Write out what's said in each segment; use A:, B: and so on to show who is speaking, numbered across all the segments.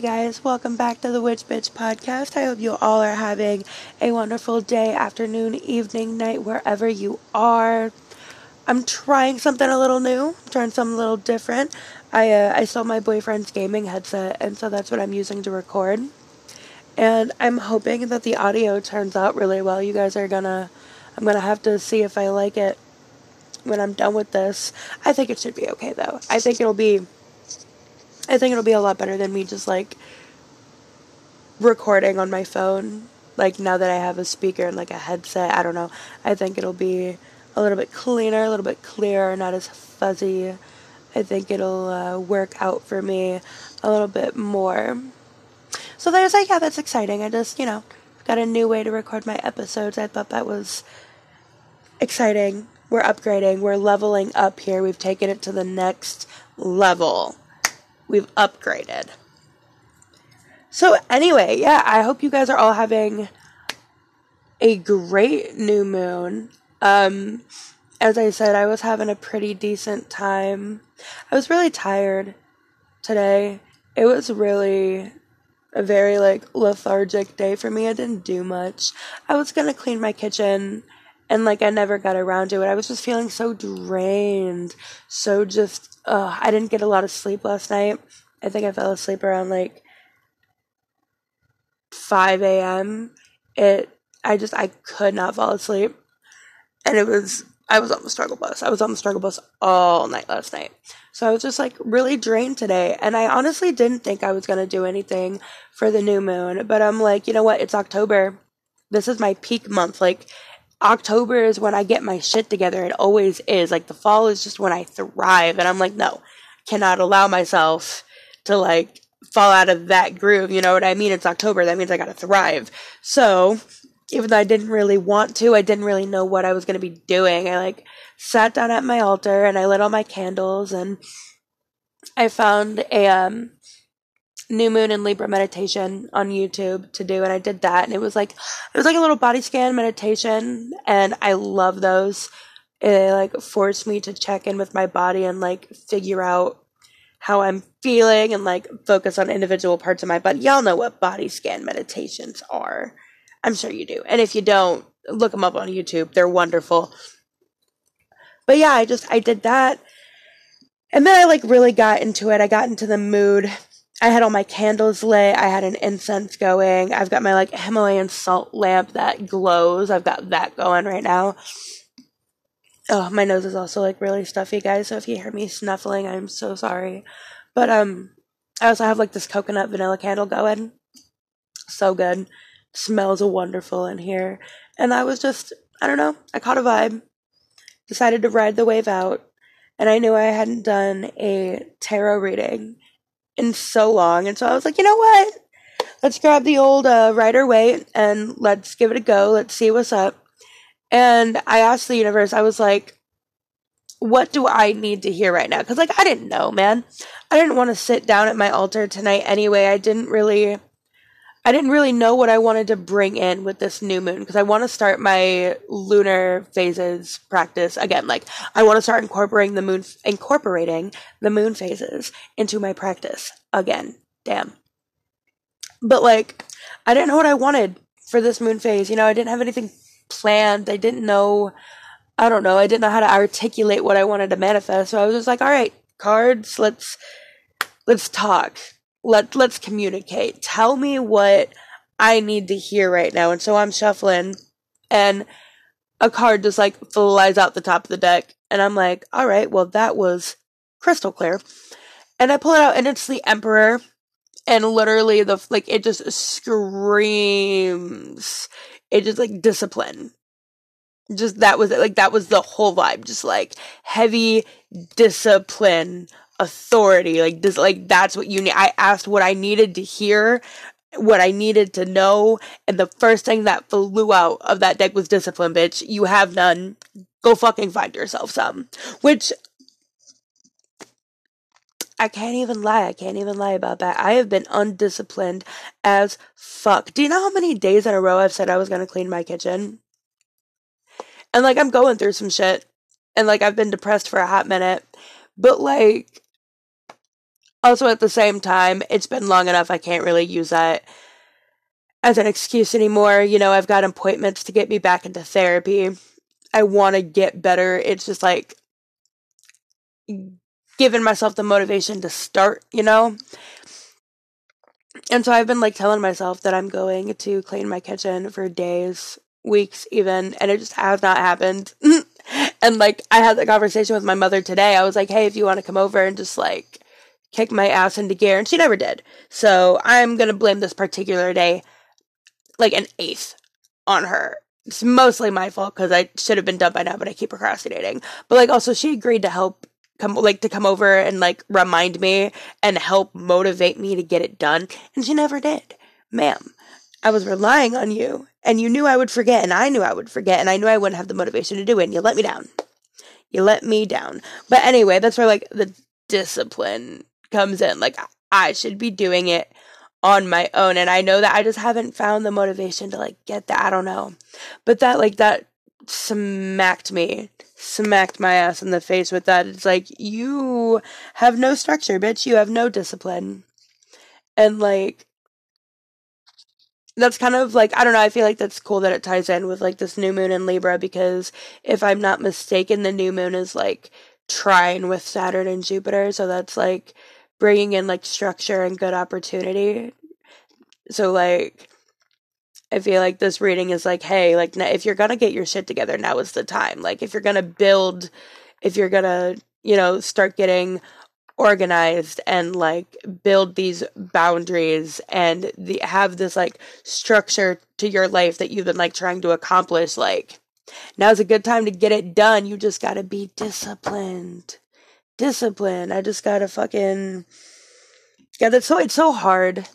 A: Guys, welcome back to the Witch Bitch podcast. I hope you all are having a wonderful day, afternoon, evening, night, wherever you are. I'm trying something a little new, trying something a little different. I uh, I stole my boyfriend's gaming headset, and so that's what I'm using to record. And I'm hoping that the audio turns out really well. You guys are gonna, I'm gonna have to see if I like it when I'm done with this. I think it should be okay though. I think it'll be I think it'll be a lot better than me just like recording on my phone. Like now that I have a speaker and like a headset, I don't know. I think it'll be a little bit cleaner, a little bit clearer, not as fuzzy. I think it'll uh, work out for me a little bit more. So there's like, yeah, that's exciting. I just, you know, got a new way to record my episodes. I thought that was exciting. We're upgrading, we're leveling up here. We've taken it to the next level we've upgraded. So, anyway, yeah, I hope you guys are all having a great new moon. Um, as I said, I was having a pretty decent time. I was really tired today. It was really a very like lethargic day for me. I didn't do much. I was gonna clean my kitchen and like I never got around to it. I was just feeling so drained, so just uh, I didn't get a lot of sleep last night. I think I fell asleep around like 5 a.m. It, I just, I could not fall asleep. And it was, I was on the struggle bus. I was on the struggle bus all night last night. So I was just like really drained today. And I honestly didn't think I was to do anything for the new moon. But I'm like, you know what? It's October. This is my peak month. Like, October is when I get my shit together. It always is. Like the fall is just when I thrive. And I'm like, no, cannot allow myself to like fall out of that groove. You know what I mean? It's October. That means I gotta thrive. So even though I didn't really want to, I didn't really know what I was gonna be doing. I like sat down at my altar and I lit all my candles and I found a um new moon and libra meditation on youtube to do and i did that and it was like it was like a little body scan meditation and i love those. It like forced me to check in with my body and like figure out how i'm feeling and like focus on individual parts of my body. Y'all know what body scan meditations are. I'm sure you do and if you don't look them up on youtube. They're wonderful. But yeah i just i did that and then i like really got into it. I got into the mood I had all my candles lit. I had an incense going. I've got my like Himalayan salt lamp that glows. I've got that going right now. Oh, my nose is also like really stuffy, guys. So if you hear me snuffling, I'm so sorry. But um, I also have like this coconut vanilla candle going. So good. Smells wonderful in here. And I was just, I don't know, I caught a vibe. Decided to ride the wave out. And I knew I hadn't done a tarot reading in so long. And so I was like, you know what? Let's grab the old uh, Rider Waite and let's give it a go. Let's see what's up. And I asked the universe, I was like, what do I need to hear right now? Because, like, I didn't know, man. I didn't want to sit down at my altar tonight anyway. I didn't really I didn't really know what I wanted to bring in with this new moon because I want to start my lunar phases practice again. Like I want to start incorporating the moon, incorporating the moon phases into my practice again. Damn. But like, I didn't know what I wanted for this moon phase. You know, I didn't have anything planned. I didn't know. I don't know. I didn't know how to articulate what I wanted to manifest. So I was just like, all right, cards. Let's let's talk let let's communicate. Tell me what I need to hear right now. And so I'm shuffling and a card just like flies out the top of the deck and I'm like, "All right, well that was crystal clear." And I pull it out and it's the emperor and literally the like it just screams it just like discipline just that was it like that was the whole vibe just like heavy discipline authority like this like that's what you need i asked what i needed to hear what i needed to know and the first thing that flew out of that deck was discipline bitch you have none go fucking find yourself some which I can't even lie. I can't even lie about that. I have been undisciplined as fuck. Do you know how many days in a row I've said I was going to clean my kitchen? And like, I'm going through some shit. And like, I've been depressed for a hot minute. But like, also at the same time, it's been long enough I can't really use that as an excuse anymore. You know, I've got appointments to get me back into therapy. I want to get better. It's just like giving myself the motivation to start, you know? And so I've been like telling myself that I'm going to clean my kitchen for days, weeks even, and it just has not happened. and like I had the conversation with my mother today. I was like, "Hey, if you want to come over and just like kick my ass into gear," and she never did. So I'm gonna blame this particular day like an eighth on her. It's mostly my fault because I should have been done by now, but I keep procrastinating. But like, also, she agreed to help come like to come over and like remind me and help motivate me to get it done, and she never did, ma'am. I was relying on you, and you knew I would forget, and I knew I would forget, and I knew I wouldn't have the motivation to do it, and you let me down. You let me down. But anyway, that's where like the discipline comes in. Like I should be doing it on my own and I know that I just haven't found the motivation to like get that. I don't know. But that like that smacked me. Smacked my ass in the face with that. It's like you have no structure, bitch. You have no discipline. And like that's kind of like I don't know, I feel like that's cool that it ties in with like this new moon in Libra because if I'm not mistaken the new moon is like trine with Saturn and Jupiter, so that's like bringing in like structure and good opportunity. So like I feel like this reading is like, hey, like if you're gonna get your shit together, now is the time. Like if you're gonna build, if you're gonna, you know, start getting organized and like build these boundaries and the have this like structure to your life that you've been like trying to accomplish, like now's a good time to get it done. You just gotta be disciplined discipline. I just gotta fucking yeah. That's so it's so hard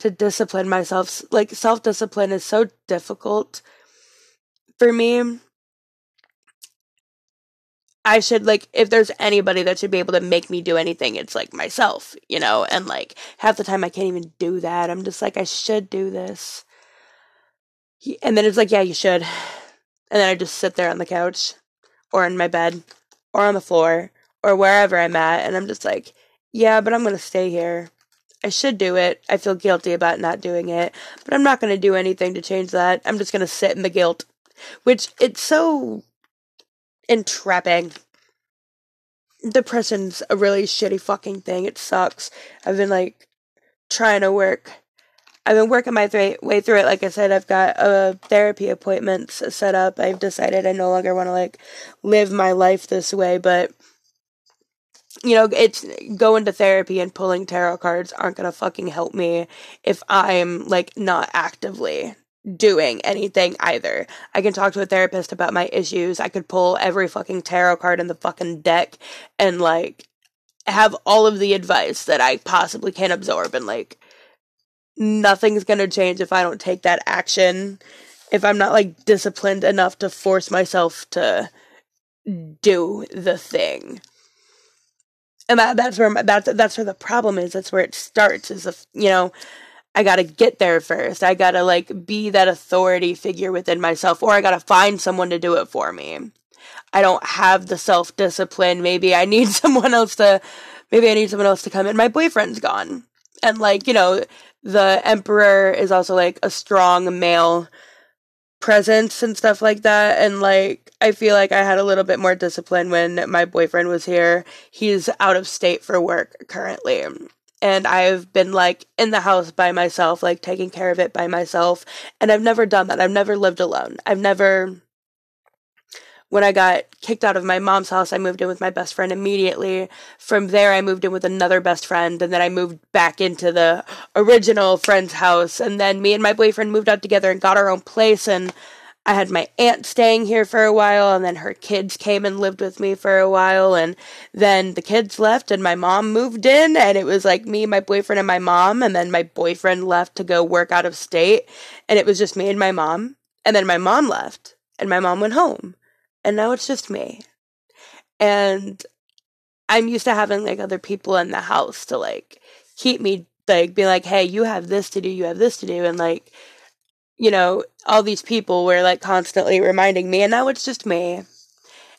A: to discipline myself. Like self discipline is so difficult for me. I should like if there's anybody that should be able to make me do anything, it's like myself, you know. And like half the time I can't even do that. I'm just like I should do this, and then it's like yeah, you should, and then I just sit there on the couch, or in my bed, or on the floor, or wherever I'm at, and I'm just like, yeah, but I'm gonna stay here. I should do it. I feel guilty about not doing it, but I'm not gonna do anything to change that. I'm just gonna sit in the guilt, which it's so entrapping. Depression's a really shitty fucking thing. It sucks. I've been like trying to work. I've been working my th- way through it. Like I said, I've got a therapy appointments set up. I've decided I no longer want to like live my life this way, but you know, it's going to therapy and pulling tarot cards aren't gonna fucking help me if I'm like not actively doing anything either. I can talk to a therapist about my issues. I could pull every fucking tarot card in the fucking deck and like have all of the advice that I possibly can absorb and like nothing's gonna change if I don't take that action. If I'm not like disciplined enough to force myself to do the thing and that that's where that's that's where the problem is. That's where it starts. Is if you know, I gotta get there first. I gotta like be that authority figure within myself, or I gotta find someone to do it for me. I don't have the self discipline. Maybe I need someone else to. Maybe I need someone else to come in. My boyfriend's gone, and like you know, the emperor is also like a strong male presence and stuff like that. And like, I feel like I had a little bit more discipline when my boyfriend was here. He's out of state for work currently. And I've been like in the house by myself, like taking care of it by myself. And I've never done that. I've never lived alone. I've never when I got kicked out of my mom's house, I moved in with my best friend immediately. From there, I moved in with another best friend, and then I moved back into the original friend's house. And then me and my boyfriend moved out together and got our own place. And I had my aunt staying here for a while, and then her kids came and lived with me for a while. And then the kids left, and my mom moved in, and it was like me, my boyfriend, and my mom. And then my boyfriend left to go work out of state, and it was just me and my mom. And then my mom left, and my mom went home and now it's just me. And I'm used to having like other people in the house to like keep me like be like, hey, you have this to do, you have this to do, and like, you know, all these people were like constantly reminding me, and now it's just me.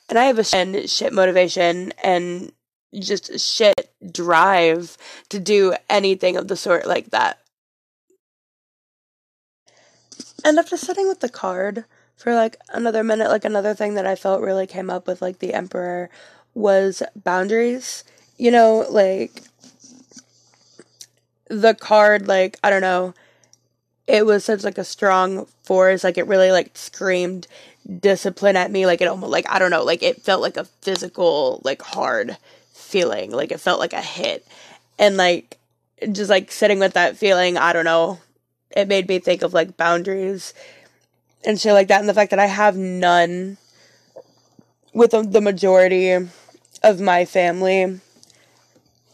A: And I have a shit motivation and just shit drive to do anything of the sort like that. And after sitting with the card for like another minute, like another thing that I felt really came up with like the Emperor was boundaries. You know, like the card, like, I don't know, it was such like a strong force, like it really like screamed discipline at me, like it almost like I don't know, like it felt like a physical, like hard feeling. Like it felt like a hit. And like just like sitting with that feeling, I don't know, it made me think of like boundaries and shit like that and the fact that I have none with the majority of my family.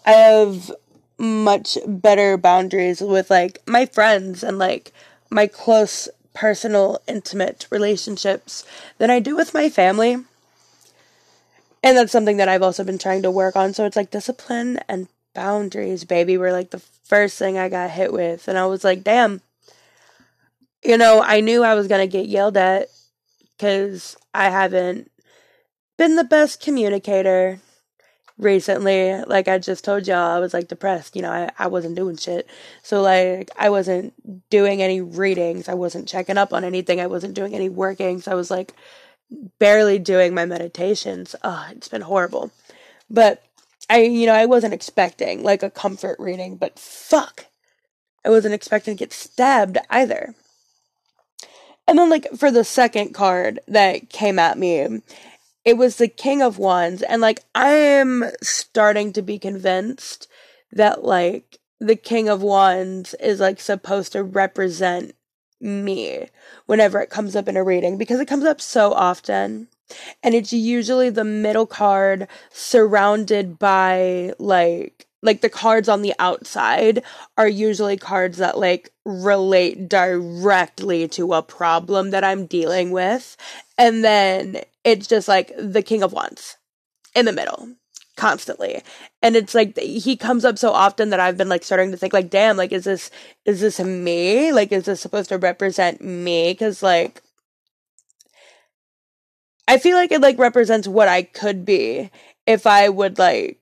A: I have much better boundaries with like my friends and like my close personal intimate relationships than I do with my family. And that's something that I've also been trying to work on. So it's like discipline and boundaries, baby, were like the first thing I got hit with. And I was like, damn. You know, I knew I was going to get yelled at because I haven't been the best communicator recently. Like I just told y'all, I was like depressed. You know, I, I wasn't doing shit. So, like, I wasn't doing any readings. I wasn't checking up on anything. I wasn't doing any working. So I was like, barely doing my meditations. Oh, it's been horrible. But I, you know, I wasn't expecting like a comfort reading, but fuck. I wasn't expecting to get stabbed either. And then, like, for the second card that came at me, it was the King of Wands. And, like, I am starting to be convinced that, like, the King of Wands is, like, supposed to represent me whenever it comes up in a reading because it comes up so often. And it's usually the middle card surrounded by like like the cards on the outside are usually cards that like relate directly to a problem that I'm dealing with. And then it's just like the King of Wands in the middle constantly. And it's like he comes up so often that i've been like starting to think like damn like is this is this me? Like is this supposed to represent me? Because like i feel like it like represents what i could be if i would like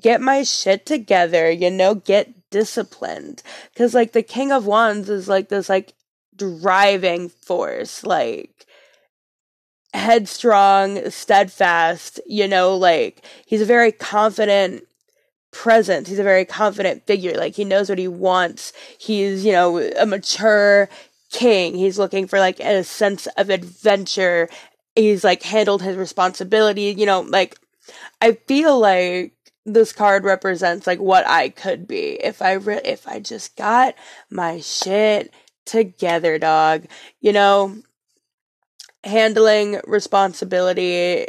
A: get my shit together you know get disciplined. Because like the king of wands is like this like driving force like headstrong, steadfast, you know, like he's a very confident presence. He's a very confident figure. Like he knows what he wants. He's, you know, a mature king. He's looking for like a sense of adventure. He's like handled his responsibility, you know, like I feel like this card represents like what I could be if I re- if I just got my shit together, dog. You know, handling responsibility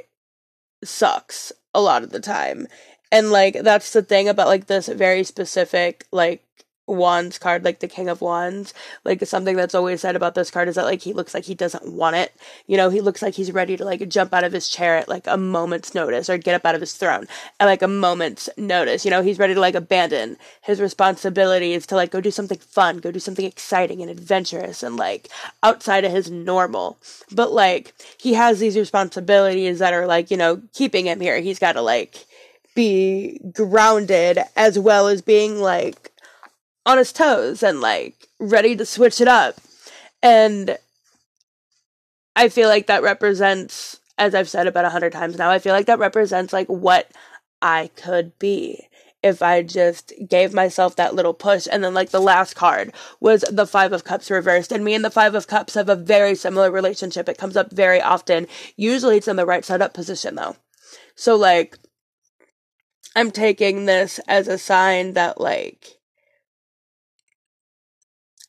A: sucks a lot of the time. And like that's the thing about like this very specific like wands card, like the King of Wands. Like something that's always said about this card is that like he looks like he doesn't want it. You know, he looks like he's ready to like jump out of his chair at like a moment's notice or get up out of his throne at like a moment's notice. You know, he's ready to like abandon his responsibilities to like go do something fun, go do something exciting and adventurous and like outside of his normal. But like he has these responsibilities that are like, you know, keeping him here. He's got to like be grounded as well as being like on his toes and like ready to switch it up. And I feel like that represents, as I've said about a hundred times now, I feel like that represents like what I could be if I just gave myself that little push. And then, like, the last card was the Five of Cups reversed. And me and the Five of Cups have a very similar relationship. It comes up very often. Usually it's in the right side up position, though. So, like, I'm taking this as a sign that, like,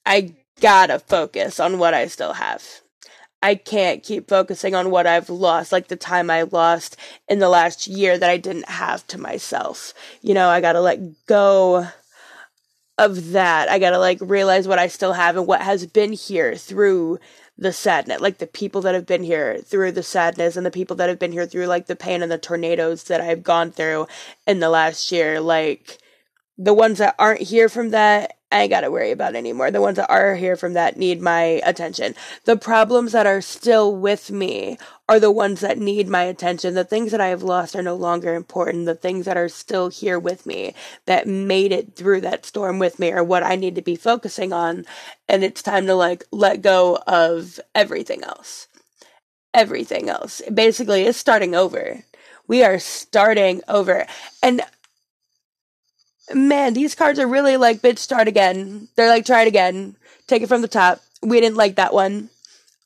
A: I gotta focus on what I still have. I can't keep focusing on what I've lost, like the time I lost in the last year that I didn't have to myself. You know, I gotta let go of that. I gotta like realize what I still have and what has been here through the sadness, like the people that have been here through the sadness and the people that have been here through like the pain and the tornadoes that I've gone through in the last year. Like the ones that aren't here from that I ain't got to worry about anymore. The ones that are here from that need my attention. The problems that are still with me are the ones that need my attention. The things that I have lost are no longer important. The things that are still here with me that made it through that storm with me are what I need to be focusing on. And it's time to like let go of everything else. Everything else. Basically, it's starting over. We are starting over. And man, these cards are really like, bitch, start again. They're like, try it again. Take it from the top. We didn't like that one.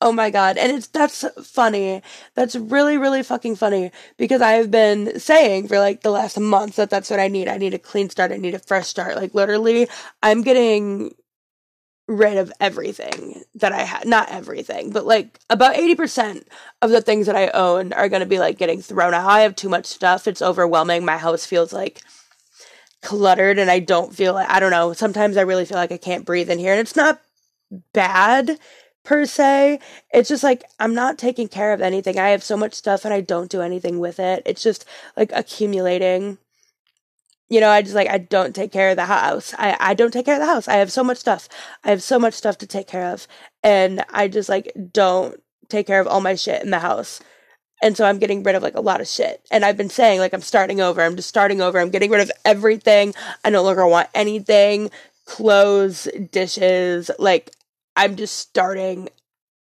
A: Oh my god. And it's, that's funny. That's really, really fucking funny because I've been saying for like the last month that that's what I need. I need a clean start. I need a fresh start. Like literally, I'm getting rid of everything that I had. Not everything, but like about 80% of the things that I own are going to be like getting thrown out. I have too much stuff. It's overwhelming. My house feels like cluttered and I don't feel like, I don't know, sometimes I really feel like I can't breathe in here. And it's not bad per se. It's just like I'm not taking care of anything. I have so much stuff and I don't do anything with it. It's just like accumulating. You know, I just like I don't take care of the house. I I don't take care of the house. I have so much stuff. I have so much stuff to take care of and I just like don't take care of all my shit in the house. And so I'm getting rid of like a lot of shit. And I've been saying like I'm starting over. I'm just starting over. I'm getting rid of everything. I no longer want anything. Clothes, dishes, like I'm just starting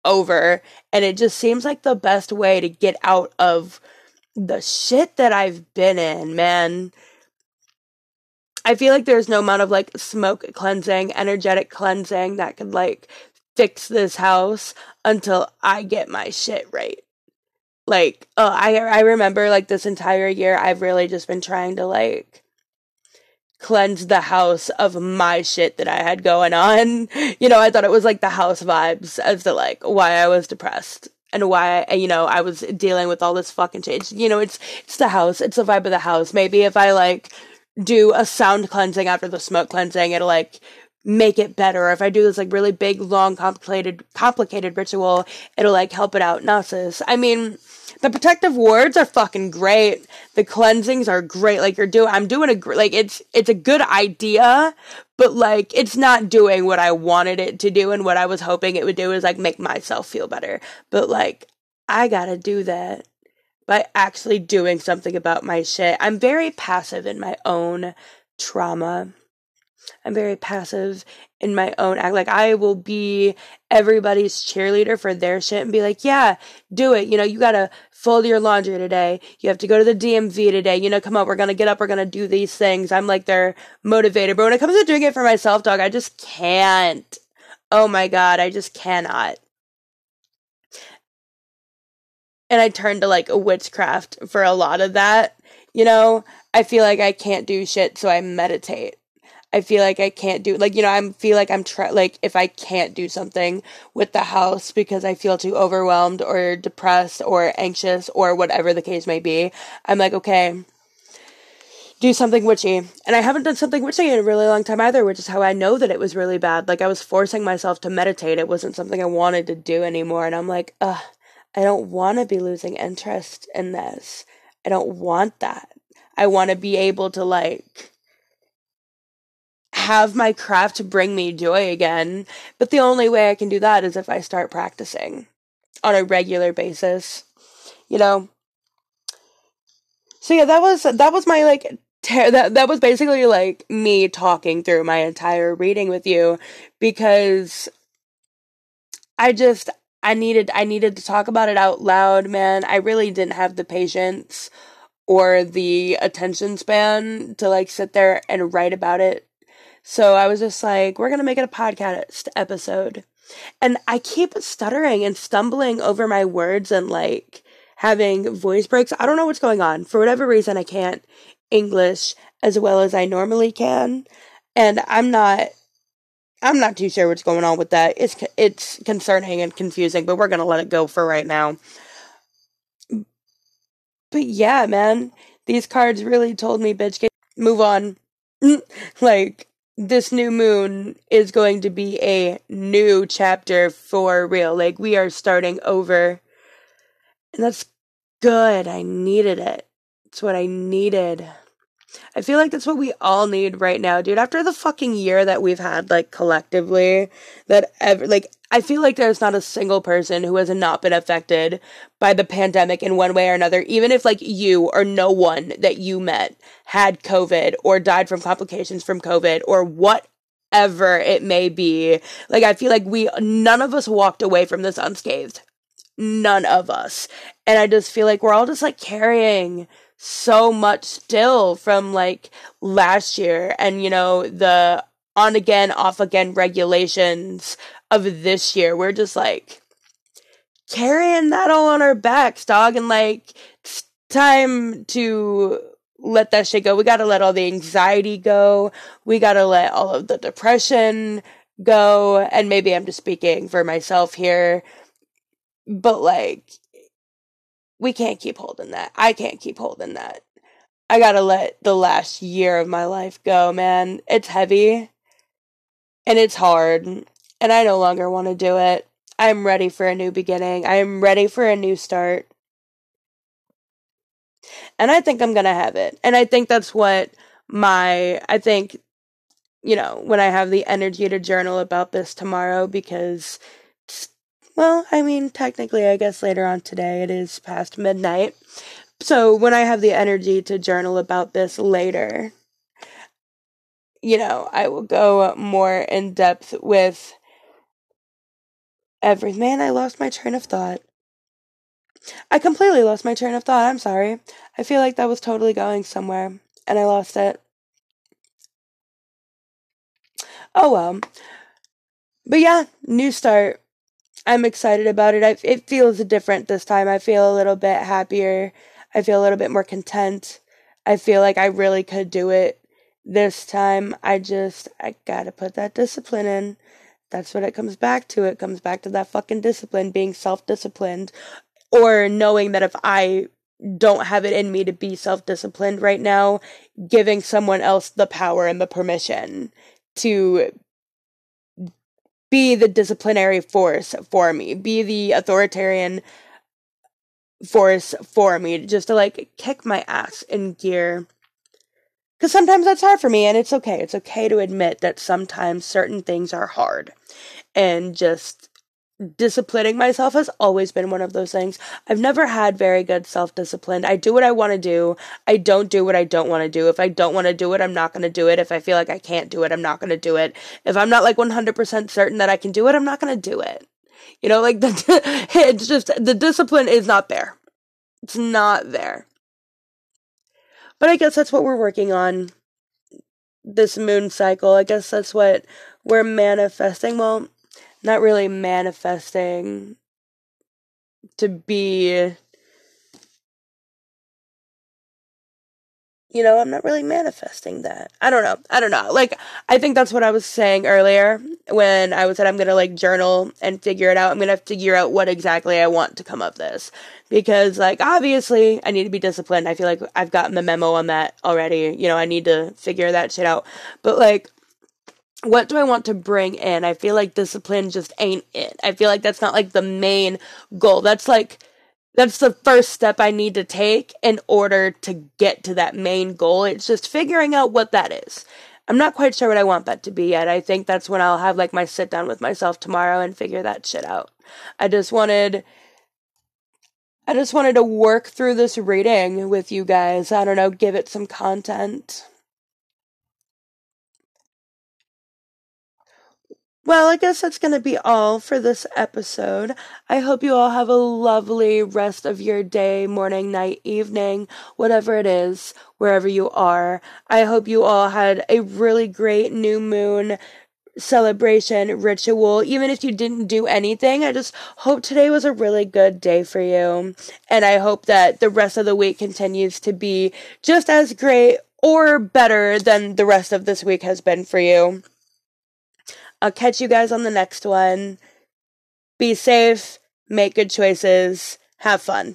A: over. And it just seems like the best way to get out of the shit that I've been in, man. I feel like there's no amount of like smoke cleansing, energetic cleansing that could like fix this house until I get my shit right like uh, I I remember like this entire year I've really just been trying to like cleanse the house of my shit that I had going on. You know, I thought it was like the house vibes as to like why I was depressed and why I, you know I was dealing with all this fucking change. You know, it's it's the house, it's the vibe of the house. Maybe if I like do a sound cleansing after the smoke cleansing, it'll like make it better. If I do this like really big, long, complicated, complicated ritual, it'll like help it out. Nonsense. I mean, the protective wards are fucking great. The cleansings are great. Like you're doing, I'm doing a like it's it's a good idea, but like it's not doing what I wanted it to do and what I was hoping it would do is like make myself feel better. But like I gotta do that by actually doing something about my shit. I'm very passive in my own trauma. I'm very passive in my own act. Like I will be everybody's cheerleader for their shit and be like, yeah, do it. You know, you gotta fold your laundry today. You have to go to the DMV today. You know, come on, we're gonna get up, we're gonna do these things. I'm like their motivator. But when it comes to doing it for myself, dog, I just can't. Oh my god, I just cannot. And I turn to like witchcraft for a lot of that. You know, I feel like I can't do shit, so I meditate I feel like I can't do like you know I'm feel like I'm try like if I can't do something with the house because I feel too overwhelmed or depressed or anxious or whatever the case may be, I'm like okay, do something witchy. And I haven't done something witchy in a really long time either, which is how I know that it was really bad. Like I was forcing myself to meditate. It wasn't something I wanted to do anymore and I'm like, "Ugh, I don't want to be losing interest in this. I don't want that. I want to be able to like have my craft bring me joy again. But the only way I can do that is if I start practicing on a regular basis. You know? So yeah, that was that was my like ter- that that was basically like me talking through my entire reading with you because I just I needed I needed to talk about it out loud, man. I really didn't have the patience or the attention span to like sit there and write about it so I was just like, we're going to make it a podcast episode. And I keep stuttering and stumbling over my words and like having voice breaks. I don't know what's going on. For whatever reason, I can't English as well as I normally can. And I'm not I'm not too sure what's going on with that. It's it's concerning and confusing, but we're going to let it go for right now. But yeah, man, these cards really told me, bitch, move on. like this new moon is going to be a new chapter for real. Like we are starting over. And that's good. I needed it. It's what I needed. I feel like that's what we all need right now, dude. After the fucking year that we've had, like, collectively, that ever, like, I feel like there's not a single person who has not been affected by the pandemic in one way or another, even if, like, you or no one that you met had COVID or died from complications from COVID or whatever it may be. Like, I feel like we, none of us walked away from this unscathed. None of us. And I just feel like we're all just, like, carrying so much still from like last year and you know the on again off again regulations of this year. We're just like carrying that all on our backs dog and like it's time to let that shit go. We got to let all the anxiety go. We got to let all of the depression go. And maybe i'm just speaking for myself here but like we can't keep holding that. I can't keep holding that. I gotta let the last year of my life go, man. It's heavy and it's hard, and I no longer want to do it. I'm ready for a new beginning. I am ready for a new start. And I think I'm gonna have it. And I think that's what my, I think, you know, when I have the energy to journal about this tomorrow, because well, I mean, technically, I guess later on today it is past midnight. So when I have the energy to journal about this later, you know, I will go more in depth with every man. I lost my train of thought. I completely lost my train of thought. I'm sorry. I feel like that was totally going somewhere and I lost it. Oh well. But yeah, new start. I'm excited about it. I, it feels different this time. I feel a little bit happier. I feel a little bit more content. I feel like I really could do it this time. I just, I gotta put that discipline in. That's what it comes back to. It comes back to that fucking discipline, being self disciplined, or knowing that if I don't have it in me to be self disciplined right now, giving someone else the power and the permission to be the disciplinary force for me, be the authoritarian force for me, just to like kick my ass in gear. Because sometimes that's hard for me, and it's okay. It's okay to admit that sometimes certain things are hard. And just disciplining myself has always been one of those things. I've never had very good self discipline. I do what I want to do. I don't do what I don't want to do. If I don't want to do it, I'm not going to do it. If I feel like I can't do it, I'm not going to do it. If I'm not like 100% certain that I can do it, I'm not going to do it. You know, like the it's just the discipline is not there. It's not there. But I guess that's what we're working on this moon cycle. I guess that's what we're manifesting. Well, not really manifesting to be you know, I'm not really manifesting that. I don't know. I don't know. Like, I think that's what I was saying earlier when I was said I'm gonna like journal and figure it out. I'm gonna figure out what exactly I want to come of this. Because, like, obviously, I need to be disciplined. I feel like I've gotten the memo on that already. You know, I need to figure that shit out. But, like, what do I want to bring in? I feel like discipline just ain't it. I feel like that's not like the main goal. That's like that's the first step I need to take in order to get to that main goal. It's just figuring out what that is. I'm not quite sure what I want that to be yet. I think that's when I'll have like my sit down with myself tomorrow and figure that shit out. I just wanted I just wanted to work through this reading with you guys. I don't know, give it some content. Well, I guess that's going to be all for this episode. I hope you all have a lovely rest of your day, morning, night, evening, whatever it is, wherever you are. I hope you all had a really great new moon celebration ritual. Even if you didn't do anything, I just hope today was a really good day for you. And I hope that the rest of the week continues to be just as great or better than the rest of this week has been for you. I'll catch you guys on the next one. Be safe, make good choices, have fun.